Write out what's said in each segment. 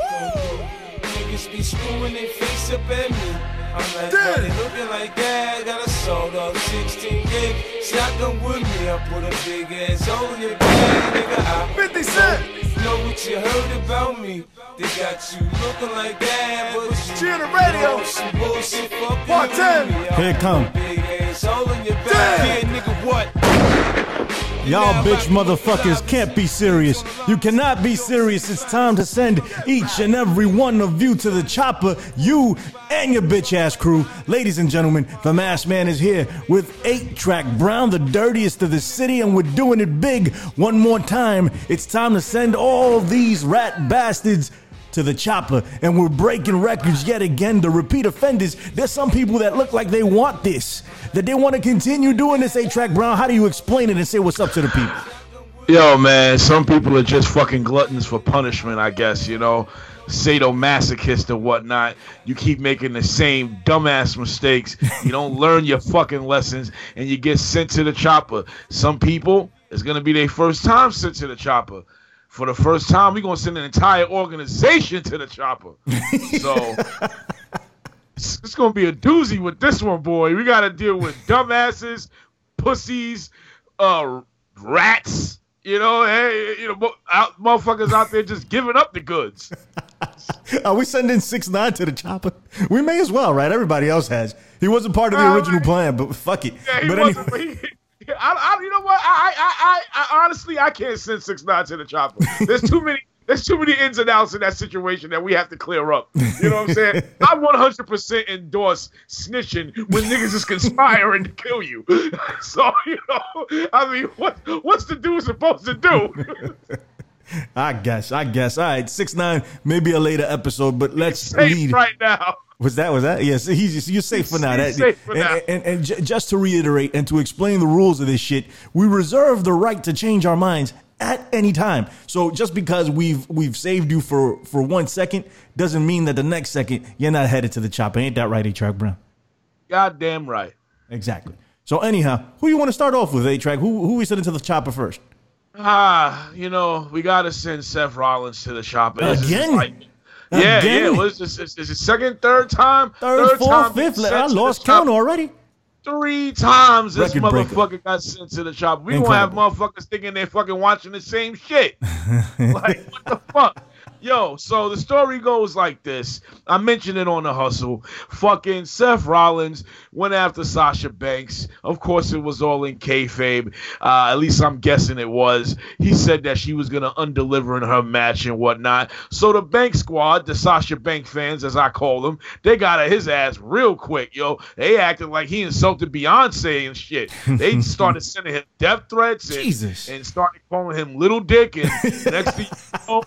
Niggas be screwing their face up at me. I'm like, Damn. they looking like that? Got a sold up 16 gig. Shotgun with me, I put a big ass hole in your bag, nigga. I 50 Cent. Know what you heard about me. They got you looking like that, but you Cheer the radio. some bullshit. Fuck Part 10. Here it come. Big ass hole in your back. Yeah, nigga, what? Y'all bitch motherfuckers can't be serious. You cannot be serious. It's time to send each and every one of you to the chopper. You and your bitch ass crew. Ladies and gentlemen, the masked man is here with 8 track Brown, the dirtiest of the city, and we're doing it big one more time. It's time to send all these rat bastards to the chopper, and we're breaking records yet again. The repeat offenders, there's some people that look like they want this, that they want to continue doing this. A track Brown, how do you explain it and say what's up to the people? Yo, man, some people are just fucking gluttons for punishment, I guess, you know, sadomasochist and whatnot. You keep making the same dumbass mistakes. You don't learn your fucking lessons, and you get sent to the chopper. Some people, it's gonna be their first time sent to the chopper. For the first time, we're gonna send an entire organization to the chopper. So it's, it's gonna be a doozy with this one, boy. We gotta deal with dumbasses, pussies, uh, rats. You know, hey, you know, out, motherfuckers out there just giving up the goods. Are we sending six nine to the chopper? We may as well, right? Everybody else has. He wasn't part of the original plan, but fuck it. Yeah, but anyway, I, I, you know what? I, I, I, I, honestly, I can't send six nine to the chopper. There's too many. There's too many ins and outs in that situation that we have to clear up. You know what I'm saying? I 100% endorse snitching when niggas is conspiring to kill you. So you know, I mean, what what's the dude supposed to do? I guess, I guess. All right, six nine, maybe a later episode, but let's lead. right now. Was that was that? Yes, he's you're safe for now. That- safe for and, now. And, and, ju- just to reiterate and to explain the rules of this shit, we reserve the right to change our minds at any time. So just because we've we've saved you for for one second doesn't mean that the next second you're not headed to the chopper. Ain't that right, A Track Brown? Goddamn right. Exactly. So anyhow, who you want to start off with, A Track? Who who we sending to the chopper first? Ah, you know, we gotta send Seth Rollins to the chopper. Again? Yeah, yeah. What's this? Is, is it second, third time? Third, fourth, time fifth. I lost count already. Three times this Record breaker. motherfucker got sent to the chopper. We gonna have motherfuckers thinking they're fucking watching the same shit. like what the fuck? Yo, so the story goes like this. I mentioned it on the hustle. Fucking Seth Rollins went after Sasha Banks. Of course, it was all in kayfabe. Uh, at least I'm guessing it was. He said that she was gonna undeliver in her match and whatnot. So the Bank Squad, the Sasha Bank fans, as I call them, they got at his ass real quick, yo. They acted like he insulted Beyonce and shit. They started sending him death threats and, Jesus. and started calling him Little Dick. And next thing you know,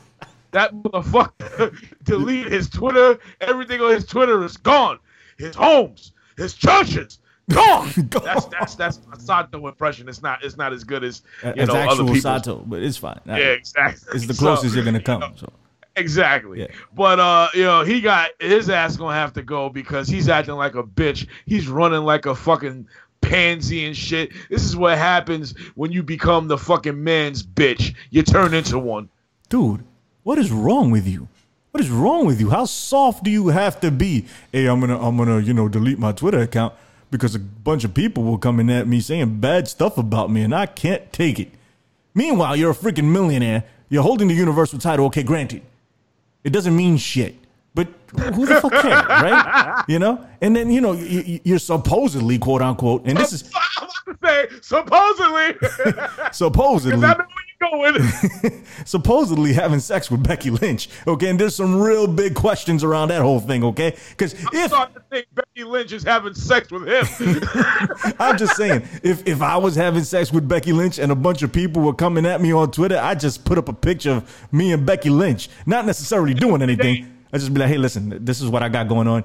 that motherfucker deleted his Twitter. Everything on his Twitter is gone. His homes, his churches, gone. That's that's that's my Sato impression. It's not it's not as good as you As know actual people's. Sato, but it's fine. Yeah, exactly. It's the So, closest you're gonna you come. know, So. Exactly. Yeah. But uh, you know, he got his ass gonna have to go because he's acting like a bitch. He's running like a fucking pansy and shit. This is what happens when you become the fucking man's bitch. You turn into one. dude, what is wrong with you? What is wrong with you? How soft do you have to be? Hey, I'm gonna, I'm gonna, you know, delete my Twitter account because a bunch of people will coming at me saying bad stuff about me, and I can't take it. Meanwhile, you're a freaking millionaire. You're holding the universal title. Okay, granted, it doesn't mean shit. But who the fuck cares, right? You know, and then you know you- you- you're supposedly quote unquote, and this is I'm about to say supposedly. supposedly I know where going. supposedly having sex with Becky Lynch. Okay, and there's some real big questions around that whole thing. Okay, because if starting to think Becky Lynch is having sex with him. I'm just saying, if if I was having sex with Becky Lynch and a bunch of people were coming at me on Twitter, I just put up a picture of me and Becky Lynch, not necessarily doing anything. I just be like, hey, listen, this is what I got going on.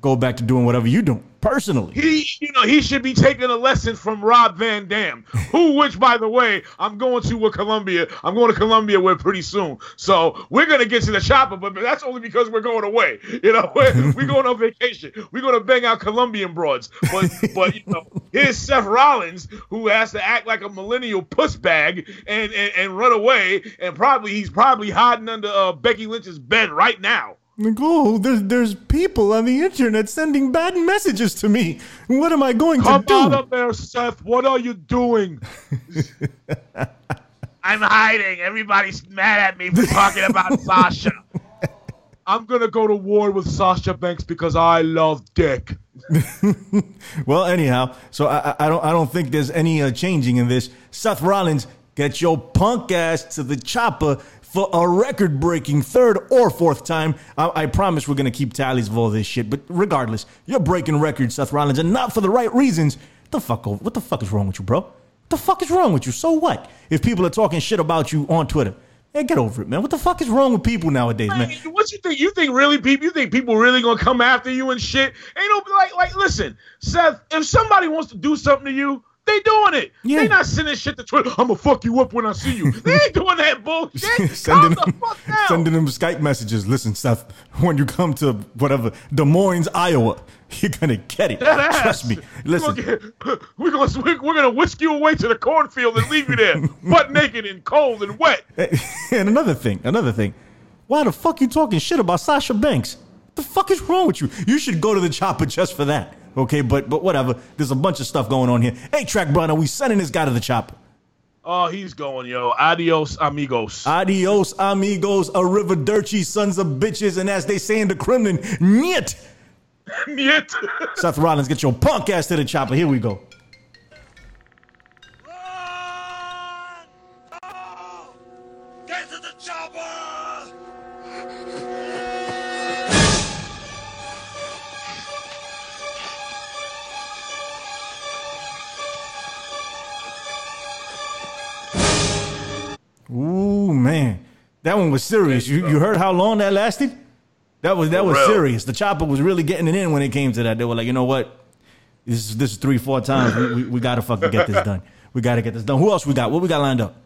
Go back to doing whatever you doing personally. He, you know, he should be taking a lesson from Rob Van Dam, who, which, by the way, I'm going to with Colombia. I'm going to Colombia with pretty soon. So we're gonna get to the chopper, but that's only because we're going away. You know, we're, we're going on vacation. We're gonna bang out Colombian broads. But, but you know, here's Seth Rollins, who has to act like a millennial puss bag and and, and run away, and probably he's probably hiding under uh, Becky Lynch's bed right now. Nicole, there's there's people on the internet sending bad messages to me. What am I going Come to do? Come out of there, Seth. What are you doing? I'm hiding. Everybody's mad at me for talking about Sasha. I'm gonna go to war with Sasha Banks because I love dick. well, anyhow, so I, I don't I don't think there's any uh, changing in this. Seth Rollins, get your punk ass to the chopper for a record-breaking third or fourth time. I, I promise we're gonna keep tallies of all this shit. But regardless, you're breaking records, Seth Rollins, and not for the right reasons. What the fuck? What the fuck is wrong with you, bro? What the fuck is wrong with you? So what? If people are talking shit about you on Twitter, man, get over it, man. What the fuck is wrong with people nowadays, man? Man, what you think? You think really people? You think people really gonna come after you and shit? Ain't no like like. Listen, Seth. If somebody wants to do something to you, they doing it. Yeah. They not sending shit to Twitter. I'm gonna fuck you up when I see you. They ain't doing that bullshit. sending Calm the fuck down. sending them Skype messages. Listen, Seth, when you come to whatever Des Moines, Iowa, you're gonna get it. That ass. Trust me. Listen, We're gonna, we're gonna we're gonna whisk you away to the cornfield and leave you there, butt naked and cold and wet. and another thing, another thing. Why the fuck you talking shit about Sasha Banks? What the fuck is wrong with you? You should go to the chopper just for that. Okay, but but whatever. There's a bunch of stuff going on here. Hey, Track Brown, are we sending this guy to the chopper? Oh, he's going, yo. Adios, amigos. Adios, amigos, arrivederci, sons of bitches, and as they say in the Kremlin, niet. Niet. Seth Rollins, get your punk ass to the chopper. Here we go. That one was serious. You you heard how long that lasted? That was that was real. serious. The chopper was really getting it in when it came to that. They were like, you know what? This is this is three four times. We, we, we gotta fucking get this done. We gotta get this done. Who else we got? What we got lined up?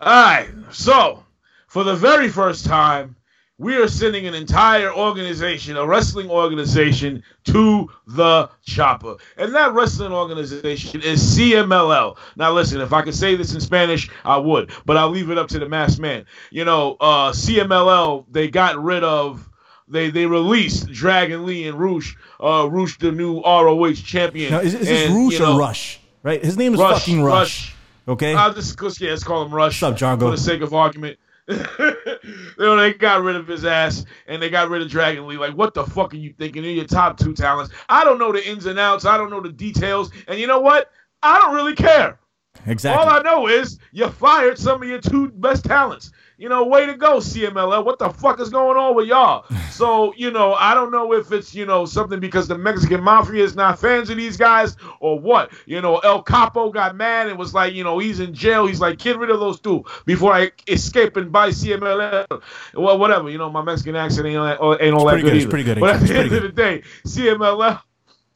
All right. So, for the very first time, we are sending an entire organization, a wrestling organization, to the chopper. And that wrestling organization is CMLL. Now, listen, if I could say this in Spanish, I would, but I'll leave it up to the masked man. You know, uh, CMLL, they got rid of. They, they released Dragon Lee and Roosh, uh, Roosh, the new ROH champion. Now, is, is this And, Roosh you know, or Rush? Right? His name is Rush, fucking Rush. Rush. Okay. I'll just yeah, let's call him Rush. What's up, Jargo? For the sake of argument. you know, they got rid of his ass and they got rid of Dragon Lee. Like, what the fuck are you thinking? They're your top two talents. I don't know the ins and outs. I don't know the details. And you know what? I don't really care. exactly. All I know is you fired some of your two best talents. You know, way to go, CMLL. What the fuck is going on with y'all? So, you know, I don't know if it's, you know, something because the Mexican mafia is not fans of these guys or what. You know, El Capo got mad and was like, you know, he's in jail. He's like, get rid of those two before I escape and buy CMLL. Well, whatever. You know, my Mexican accent ain't, all- ain't all that good good. It's pretty good. But at the pretty end of the day, CMLL.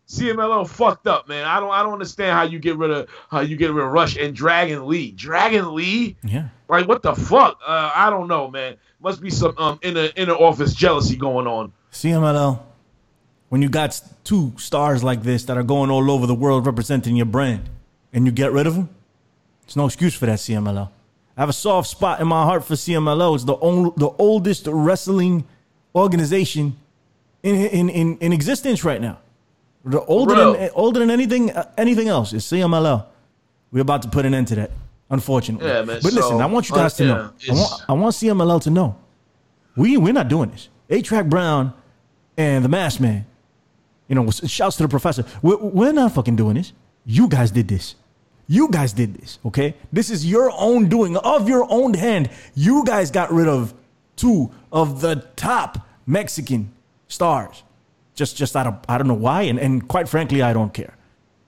CMLL fucked up, man. I don't I don't understand how you get rid of how you get rid of Rush and Dragon Lee. Dragon Lee? yeah. Like what the fuck? Uh, I don't know, man. Must be some um inner inner office jealousy going on. CMLL, when you got two stars like this that are going all over the world representing your brand, and you get rid of them, it's no excuse for that CMLL. I have a soft spot in my heart for CMLL. It's the old, the oldest wrestling organization in in in, in existence right now. Older real. than older than anything uh, anything else is CMLL. We're about to put an end to that, unfortunately. Yeah, man, but listen, I want you uh, guys to yeah, know. I want, I want CMLL to know. We we're not doing this. A Track Brown and the Mask Man. You know, shouts to the professor. We're, we're not fucking doing this. You guys did this. You guys did this. Okay, this is your own doing of your own hand. You guys got rid of two of the top Mexican stars. Just, just out of I don't know why, and, and quite frankly, I don't care.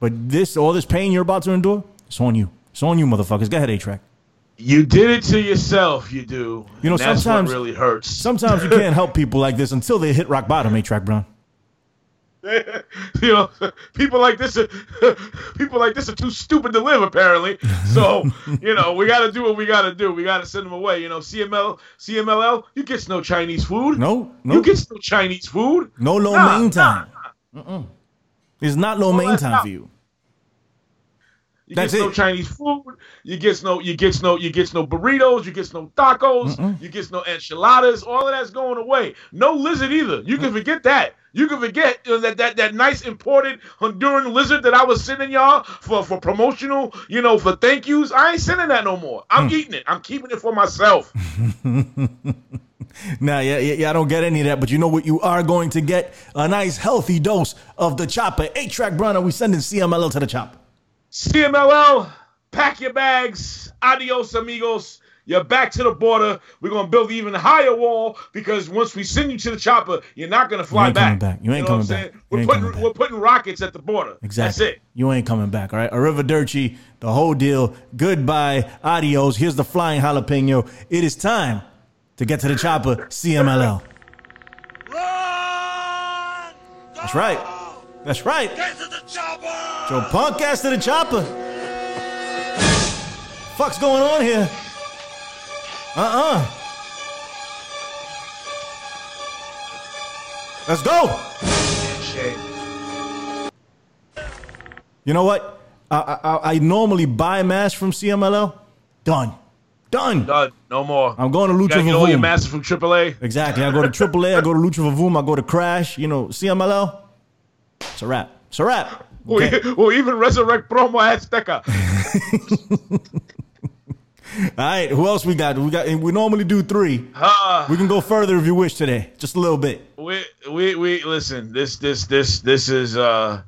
But this, all this pain you're about to endure, it's on you. It's on you, motherfuckers. Go ahead, A Track. You did it to yourself, you do. You know, And sometimes- really hurts. Sometimes you can't help people like this until they hit rock bottom, A Track Brown. you know, people like this are people like this are too stupid to live apparently. So, you know, we got to do what we got to do. We got to send them away. You know, CML, CMLL, you get no Chinese food. No, no, You get no Chinese food. no low Nah, main nah, time. Mm-mm. It's not lo mein time not- for you. You That's get no. Chinese food. You get no. You get no. You get no burritos. You get no tacos. You get no enchiladas. All of that's going away. No lizard either. You can mm. forget that. You can forget uh, that that that nice imported Honduran lizard that I was sending y'all for for promotional. You know, for thank yous. I ain't sending that no more. I'm eating it. I'm keeping it for myself. Now, yeah, yeah, yeah, I don't get any of that, but you know what? You are going to get a nice, healthy dose of the chopper. Eight track Brunner, we sending CMLL to the chopper. CMLL, pack your bags. Adios, amigos. You're back to the border. We're gonna build an even higher wall because once we send you to the chopper, you're not gonna fly ain't back. coming back. You ain't know coming back. You We're ain't putting coming back. we're putting rockets at the border. Exactly. That's it. You ain't coming back, all right? Arrivederci, the whole deal. Goodbye, adios. Here's the flying jalapeno. It is time to get to the chopper, CMLL. Run! That's right. That's right. Get to the chopper! Joe Punk ass to the chopper. Fuck's going on here? Uh-uh. Let's go. You know what? I, I, I normally buy masks from CMLL. Done. Done. Done. No more. I'm going to You Lucha gotta get all your Vavoom. masters from AAA. Exactly. I go to AAA. I go to Lucha Vavoom. I go to Crash. You know, CMLL. It's a wrap. It's a wrap. Okay. Or, or even resurrect promo Azteca. All right. Who else we got? We got. We normally do three. Ah. We can go further if you wish today. Just a little bit. we we we listen. This this this this is uh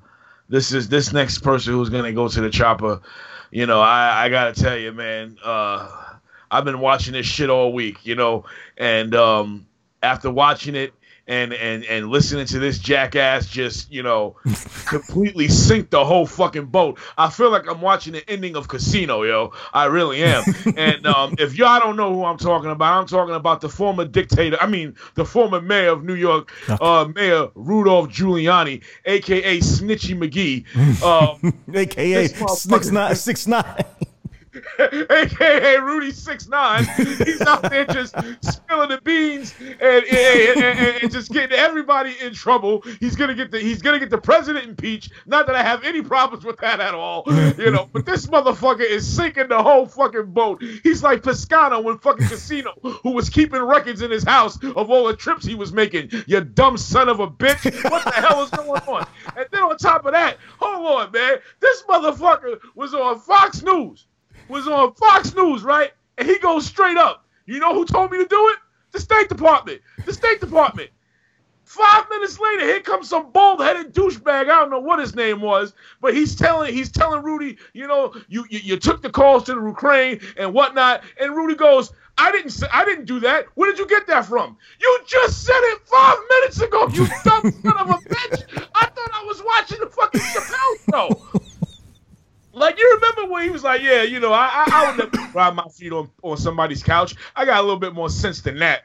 this is this next person who's gonna go to the chopper. You know, I I gotta tell you, man. Uh, I've been watching this shit all week. You know, and um, after watching it. And, and and listening to this jackass just you know completely sink the whole fucking boat. I feel like I'm watching the ending of Casino, yo. I really am. and um, if y'all don't know who I'm talking about, I'm talking about the former dictator. I mean, the former mayor of New York, uh, Mayor Rudolph Giuliani, aka Snitchy McGee, um, AKA motherfucker- six nine six nine. Aka Rudy Six Nine. He's out there just spilling the beans and, and, and, and- just getting everybody in trouble. He's gonna get the he's gonna get the president impeached. Not that I have any problems with that at all, you know. But this motherfucker is sinking the whole fucking boat. He's like Piscano when fucking Casino, who was keeping records in his house of all the trips he was making. You dumb son of a bitch. What the hell is going on? And then on top of that, hold on, man. This motherfucker was on Fox News was on Fox News, right? And he goes straight up. You know who told me to do it? The State Department. The State Department. Five minutes later, here comes some bald-headed douchebag. I don't know what his name was, but he's telling he's telling Rudy, you know, you you, you took the calls to the Ukraine and whatnot. And Rudy goes, I didn't say I didn't do that. Where did you get that from? You just said it five minutes ago. You dumb son of a bitch. I thought I was watching the fucking Chappelle show. Like you remember when he was like, "Yeah, you know, I I, I would never grind my feet on on somebody's couch. I got a little bit more sense than that."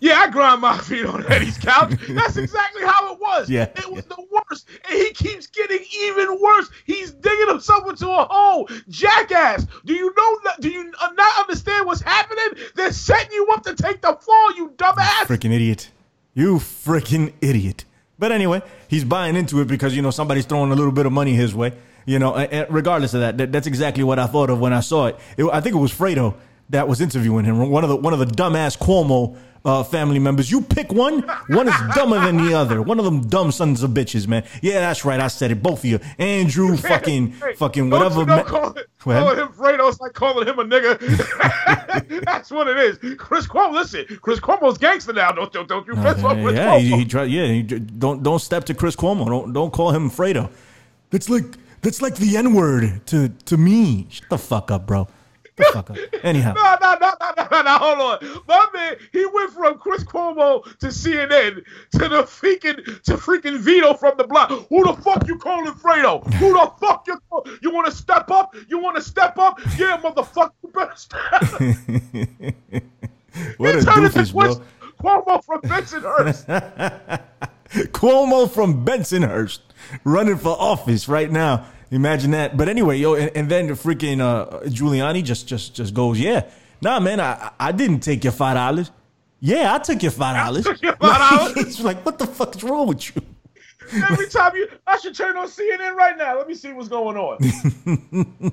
Yeah, I grind my feet on Eddie's couch. That's exactly how it was. Yeah, it was the worst, and he keeps getting even worse. He's digging himself into a hole. Jackass, do you know? Do you uh, not understand what's happening? They're setting you up to take the fall, you dumbass. Freaking idiot. You freaking idiot. But anyway, he's buying into it because, you know, somebody's throwing a little bit of money his way. You know, regardless of that, that, that's exactly what I thought of when I saw it. it. I think it was Fredo that was interviewing him. One of the one of the dumbass Cuomo uh, family members. You pick one. One is dumber than the other. One of them dumb sons of bitches, man. Yeah, that's right. I said it. Both of you. Andrew, fucking, Hey, fucking whatever. You know, ma- call it, calling him Fredo's like calling him a nigga. That's what it is. Chris Cuomo, listen, Chris Cuomo's gangster now. Don't don't, don't you off Yeah, Chris yeah, he, Cuomo. he tried. Yeah, he, don't don't step to Chris Cuomo. Don't don't call him Fredo. It's like that's like the N word to to me. Shut the fuck up, bro. Shut the fuck up. Anyhow, No, no, no, no, no, no, hold on. My man, he went from Chris Cuomo to CNN to the freaking to freaking Vito from the block. Who the fuck you calling Fredo? Who the fuck you call? You want to step up? You want to step up? Yeah, motherfucker, you better step. up. what a He into doofus, bro. Cuomo from Bensonhurst. Cuomo from Bensonhurst running for office right now. Imagine that. But anyway, yo, and, and then the freaking uh, Giuliani just just just goes, yeah, nah, man, I I didn't take your five dollars. Yeah, I took your five dollars. took your $5. He's like, what the fuck is wrong with you? Every time you, I should turn on CNN right now. Let me see what's going on.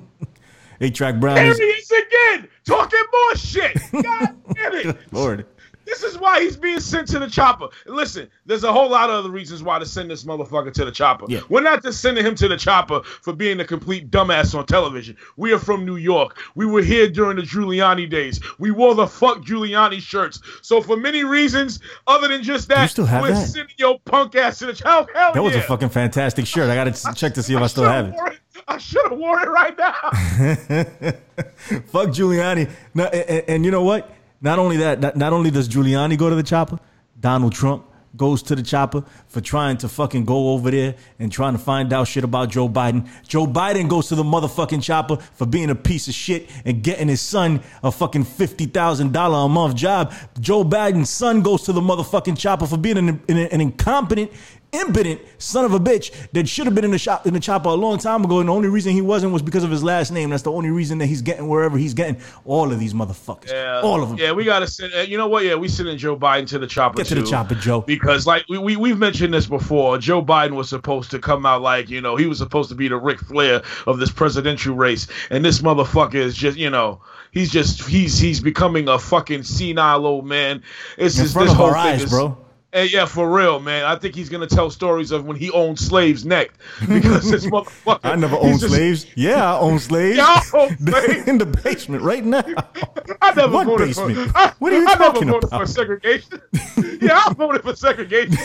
A Track Brown There he is again, talking more shit. God damn it. Lord. This is why he's being sent to the chopper. Listen, there's a whole lot of other reasons why to send this motherfucker to the chopper. Yeah. We're not just sending him to the chopper for being a complete dumbass on television. We are from New York. We were here during the Giuliani days. We wore the fuck Giuliani shirts. So for many reasons, other than just that, you still have we're that? sending your punk ass to the chopper. Hell That was yeah. a fucking fantastic shirt. I got to check to see if I still have it. It. I should have worn it right now. Fuck Giuliani. No, and, and- and you know what? Not only that, not, not only does Giuliani go to the chopper, Donald Trump goes to the chopper for trying to fucking go over there and trying to find out shit about Joe Biden. Joe Biden goes to the motherfucking chopper for being a piece of shit and getting his son a fucking $50,000 a month job. Joe Biden's son goes to the motherfucking chopper for being an, an, an incompetent, impotent son of a bitch that should have been in the shop in the chopper a long time ago. And the only reason he wasn't was because of his last name. That's the only reason that he's getting wherever he's getting. All of these motherfuckers. Yeah, All of them. Yeah, we gotta send. Uh, you know what? Yeah, we sending Joe Biden to the chopper. Get to the chopper, Joe. Because like we, we we've mentioned this before. Joe Biden was supposed to come out like you know he was supposed to be the Ric Flair of this presidential race, and this motherfucker is just you know he's just he's he's becoming a fucking senile old man. It's In just this whole thing eyes, is, bro. And yeah, for real, man. I think he's gonna tell stories of when he owned slaves next because this motherfucker. I never owned just- slaves. Yeah, I own slaves. Yeah, I own slaves. in the basement right now. I never What voted basement? for. I, What are you I talking never voted about? for segregation. yeah, I voted for segregation.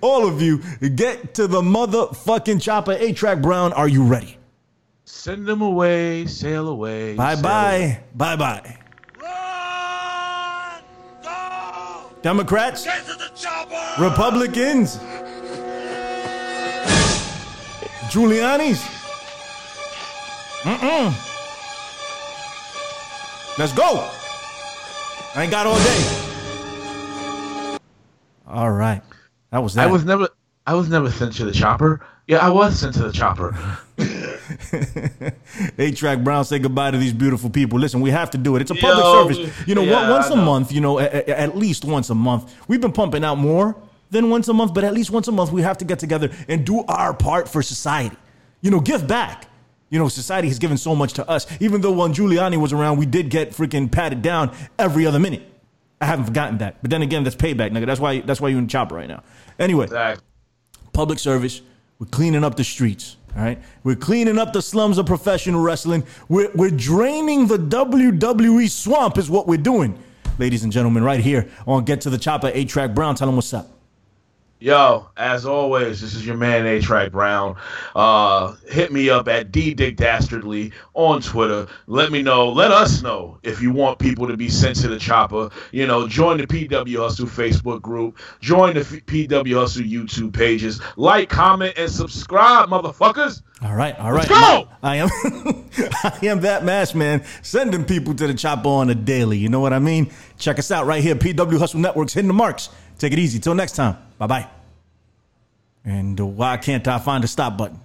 All of you, get to the motherfucking chopper. A Track Brown, are you ready? Send them away, sail away. Bye bye. Bye bye. Democrats, Get to the chopper! Republicans, Giuliani's. Mm-mm. Let's go. I ain't got all day. All right. That was that. I was never, I was never sent to the chopper. Yeah, I was sent to the chopper. A Track Brown, say goodbye to these beautiful people. Listen, we have to do it. It's a public Yo, service. You know, yeah, once I a know. month, you know, a- a- at least once a month. We've been pumping out more than once a month, but at least once a month, we have to get together and do our part for society. You know, give back. You know, society has given so much to us. Even though when Giuliani was around, we did get freaking patted down every other minute. I haven't forgotten that. But then again, that's payback, nigga. That's why that's why you're in chopper right now. Anyway, Exactly. Public service. We're cleaning up the streets. All right. We're cleaning up the slums of professional wrestling. We're, we're draining the WWE swamp, is what we're doing. Ladies and gentlemen, right here on Get to the Chopper, A Track Brown. Tell them what's up. Yo, as always, this is your man A Track Brown. Uh, hit me up at D Dick Dastardly on Twitter. Let me know. Let us know if you want people to be sent to the chopper. You know, join the PW Hustle Facebook group. Join the PW Hustle YouTube pages. Like, comment, and subscribe, motherfuckers. All right, all right. go! I am, I am that mash man, sending people to the chopper on a daily. You know what I mean? Check us out right here, PW Hustle Networks, hitting the marks. Take it easy. Till next time. Bye bye. And uh, why can't I find a stop button?